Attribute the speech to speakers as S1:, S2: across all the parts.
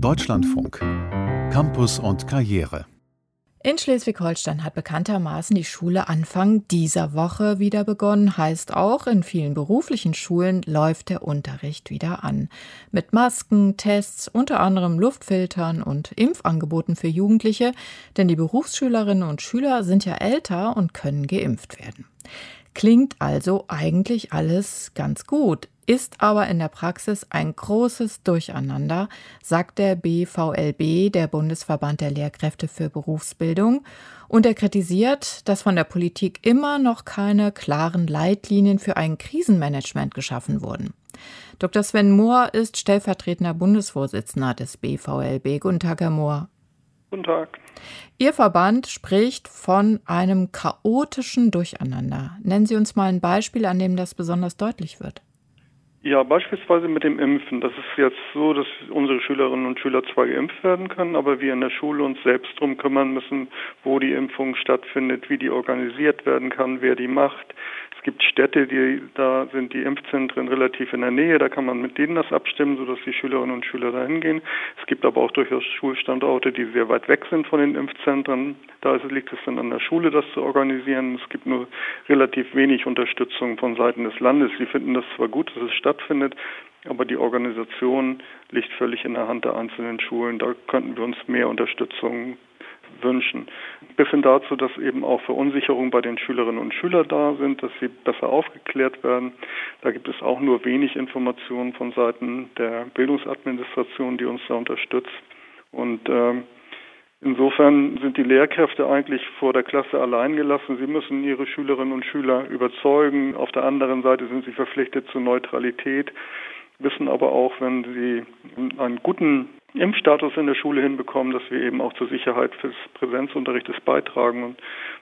S1: Deutschlandfunk Campus und Karriere
S2: in Schleswig-Holstein hat bekanntermaßen die Schule Anfang dieser Woche wieder begonnen. Heißt auch, in vielen beruflichen Schulen läuft der Unterricht wieder an. Mit Masken, Tests, unter anderem Luftfiltern und Impfangeboten für Jugendliche, denn die Berufsschülerinnen und Schüler sind ja älter und können geimpft werden. Klingt also eigentlich alles ganz gut, ist aber in der Praxis ein großes Durcheinander, sagt der BVLB, der Bundesverband der Lehrkräfte für Berufsbildung, und er kritisiert, dass von der Politik immer noch keine klaren Leitlinien für ein Krisenmanagement geschaffen wurden. Dr. Sven Mohr ist stellvertretender Bundesvorsitzender des BVLB. Guten Tag, Herr Mohr.
S3: Guten Tag.
S2: Ihr Verband spricht von einem chaotischen Durcheinander. Nennen Sie uns mal ein Beispiel, an dem das besonders deutlich wird.
S3: Ja, beispielsweise mit dem Impfen. Das ist jetzt so, dass unsere Schülerinnen und Schüler zwar geimpft werden können, aber wir in der Schule uns selbst darum kümmern müssen, wo die Impfung stattfindet, wie die organisiert werden kann, wer die macht, gibt Städte, die da sind die Impfzentren relativ in der Nähe, da kann man mit denen das abstimmen, sodass die Schülerinnen und Schüler da hingehen. Es gibt aber auch durchaus Schulstandorte, die sehr weit weg sind von den Impfzentren. Da liegt es dann an der Schule, das zu organisieren. Es gibt nur relativ wenig Unterstützung von Seiten des Landes. Sie finden das zwar gut, dass es stattfindet, aber die Organisation liegt völlig in der Hand der einzelnen Schulen. Da könnten wir uns mehr Unterstützung wünschen. Bis hin dazu, dass eben auch Verunsicherungen bei den Schülerinnen und Schülern da sind, dass sie besser aufgeklärt werden. Da gibt es auch nur wenig Informationen von Seiten der Bildungsadministration, die uns da unterstützt. Und äh, Insofern sind die Lehrkräfte eigentlich vor der Klasse allein gelassen. Sie müssen ihre Schülerinnen und Schüler überzeugen. Auf der anderen Seite sind sie verpflichtet zur Neutralität, wissen aber auch, wenn sie einen guten Impfstatus in der Schule hinbekommen, dass wir eben auch zur Sicherheit des Präsenzunterrichtes beitragen und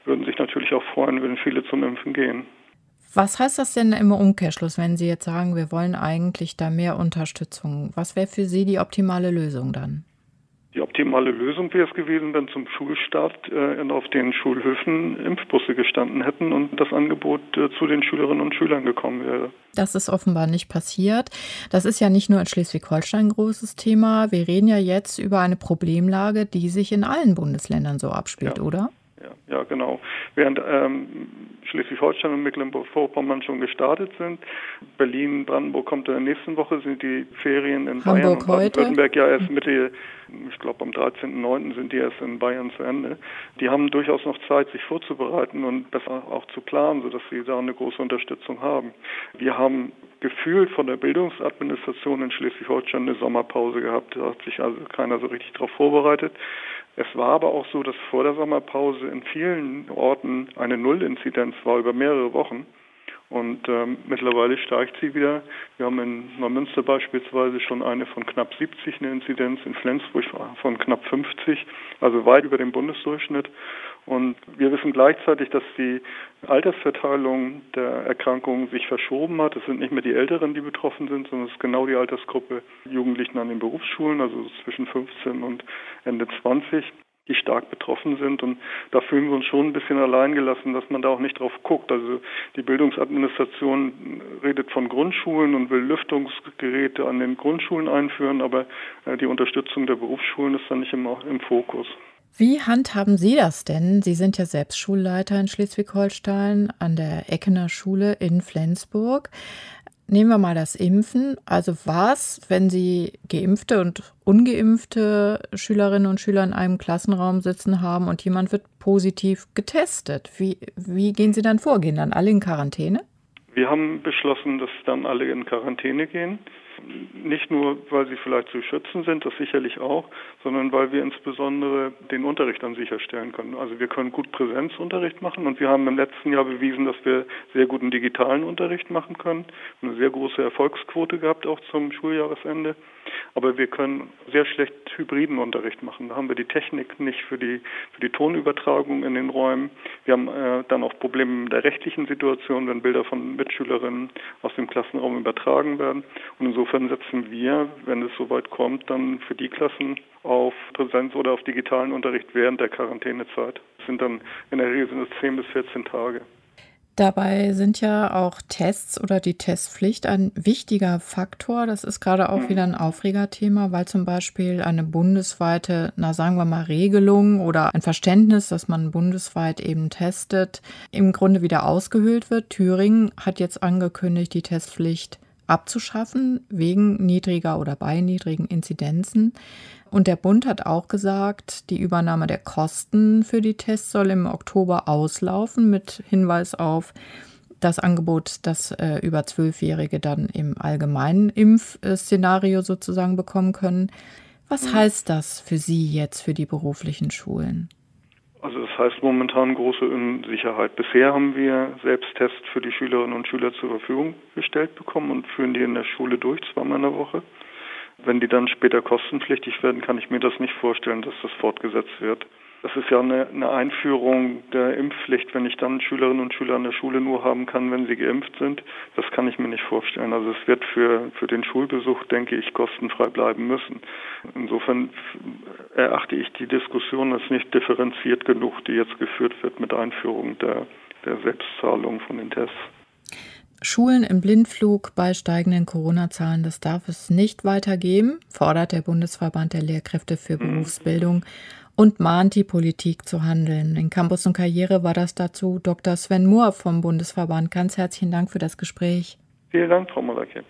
S3: würden sich natürlich auch freuen, wenn viele zum Impfen gehen.
S2: Was heißt das denn im Umkehrschluss, wenn Sie jetzt sagen, wir wollen eigentlich da mehr Unterstützung? Was wäre für Sie die optimale Lösung dann?
S3: Die optimale Lösung wäre es gewesen, wenn zum Schulstart äh, auf den Schulhöfen Impfbusse gestanden hätten und das Angebot äh, zu den Schülerinnen und Schülern gekommen wäre.
S2: Das ist offenbar nicht passiert. Das ist ja nicht nur in Schleswig-Holstein ein großes Thema. Wir reden ja jetzt über eine Problemlage, die sich in allen Bundesländern so abspielt,
S3: ja.
S2: oder?
S3: Ja, ja, genau. Während ähm, Schleswig-Holstein und Mecklenburg-Vorpommern schon gestartet sind, Berlin, Brandenburg kommt in der nächsten Woche, sind die Ferien in
S2: Hamburg
S3: Bayern
S2: und
S3: Baden-Württemberg ja erst Mitte, ich glaube am 13.09. sind die erst in Bayern zu Ende. Die haben durchaus noch Zeit, sich vorzubereiten und besser auch zu planen, sodass sie da eine große Unterstützung haben. Wir haben gefühlt von der Bildungsadministration in Schleswig-Holstein eine Sommerpause gehabt. Da hat sich also keiner so richtig darauf vorbereitet. Es war aber auch so, dass vor der Sommerpause in vielen Orten eine Nullinzidenz war über mehrere Wochen. Und ähm, mittlerweile steigt sie wieder. Wir haben in Neumünster beispielsweise schon eine von knapp 70, eine Inzidenz, in Flensburg von knapp 50, also weit über dem Bundesdurchschnitt. Und wir wissen gleichzeitig, dass die Altersverteilung der Erkrankung sich verschoben hat. Es sind nicht mehr die Älteren, die betroffen sind, sondern es ist genau die Altersgruppe Jugendlichen an den Berufsschulen, also zwischen 15 und Ende 20 die stark betroffen sind. Und da fühlen wir uns schon ein bisschen allein gelassen, dass man da auch nicht drauf guckt. Also die Bildungsadministration redet von Grundschulen und will Lüftungsgeräte an den Grundschulen einführen, aber äh, die Unterstützung der Berufsschulen ist dann nicht immer im Fokus.
S2: Wie handhaben Sie das denn? Sie sind ja selbst Schulleiter in Schleswig-Holstein an der Eckener Schule in Flensburg. Nehmen wir mal das Impfen. Also was, wenn Sie geimpfte und ungeimpfte Schülerinnen und Schüler in einem Klassenraum sitzen haben und jemand wird positiv getestet? Wie, wie gehen Sie dann vor? Gehen dann alle in Quarantäne?
S3: Wir haben beschlossen, dass dann alle in Quarantäne gehen. Nicht nur, weil sie vielleicht zu schützen sind, das sicherlich auch, sondern weil wir insbesondere den Unterricht dann sicherstellen können. Also wir können gut Präsenzunterricht machen und wir haben im letzten Jahr bewiesen, dass wir sehr guten digitalen Unterricht machen können. Eine sehr große Erfolgsquote gehabt auch zum Schuljahresende. Aber wir können sehr schlecht hybriden Unterricht machen. Da haben wir die Technik nicht für die, für die Tonübertragung in den Räumen. Wir haben äh, dann auch Probleme mit der rechtlichen Situation, wenn Bilder von Mitschülerinnen aus dem Klassenraum übertragen werden. Und insofern setzen wir, wenn es soweit kommt, dann für die Klassen auf Präsenz oder auf digitalen Unterricht während der Quarantänezeit. Das sind dann in der Regel sind es 10 bis 14 Tage.
S2: Dabei sind ja auch Tests oder die Testpflicht ein wichtiger Faktor. Das ist gerade auch wieder ein Aufregerthema, weil zum Beispiel eine bundesweite, na sagen wir mal, Regelung oder ein Verständnis, dass man bundesweit eben testet, im Grunde wieder ausgehöhlt wird. Thüringen hat jetzt angekündigt, die Testpflicht abzuschaffen wegen niedriger oder bei niedrigen Inzidenzen. Und der Bund hat auch gesagt, die Übernahme der Kosten für die Tests soll im Oktober auslaufen, mit Hinweis auf das Angebot, das äh, über Zwölfjährige dann im allgemeinen Impfszenario sozusagen bekommen können. Was mhm. heißt das für Sie jetzt für die beruflichen Schulen?
S3: Das heißt momentan große Unsicherheit. Bisher haben wir Selbsttests für die Schülerinnen und Schüler zur Verfügung gestellt bekommen und führen die in der Schule durch, zweimal in der Woche. Wenn die dann später kostenpflichtig werden, kann ich mir das nicht vorstellen, dass das fortgesetzt wird. Das ist ja eine, eine, Einführung der Impfpflicht, wenn ich dann Schülerinnen und Schüler an der Schule nur haben kann, wenn sie geimpft sind. Das kann ich mir nicht vorstellen. Also es wird für, für den Schulbesuch, denke ich, kostenfrei bleiben müssen. Insofern erachte ich die Diskussion als nicht differenziert genug, die jetzt geführt wird mit Einführung der, der Selbstzahlung von den Tests.
S2: Schulen im Blindflug bei steigenden Corona-Zahlen, das darf es nicht weitergeben, fordert der Bundesverband der Lehrkräfte für mhm. Und mahnt die Politik zu handeln. In Campus und Karriere war das dazu Dr. Sven Mohr vom Bundesverband. Ganz herzlichen Dank für das Gespräch.
S3: Vielen Dank, Frau Molake.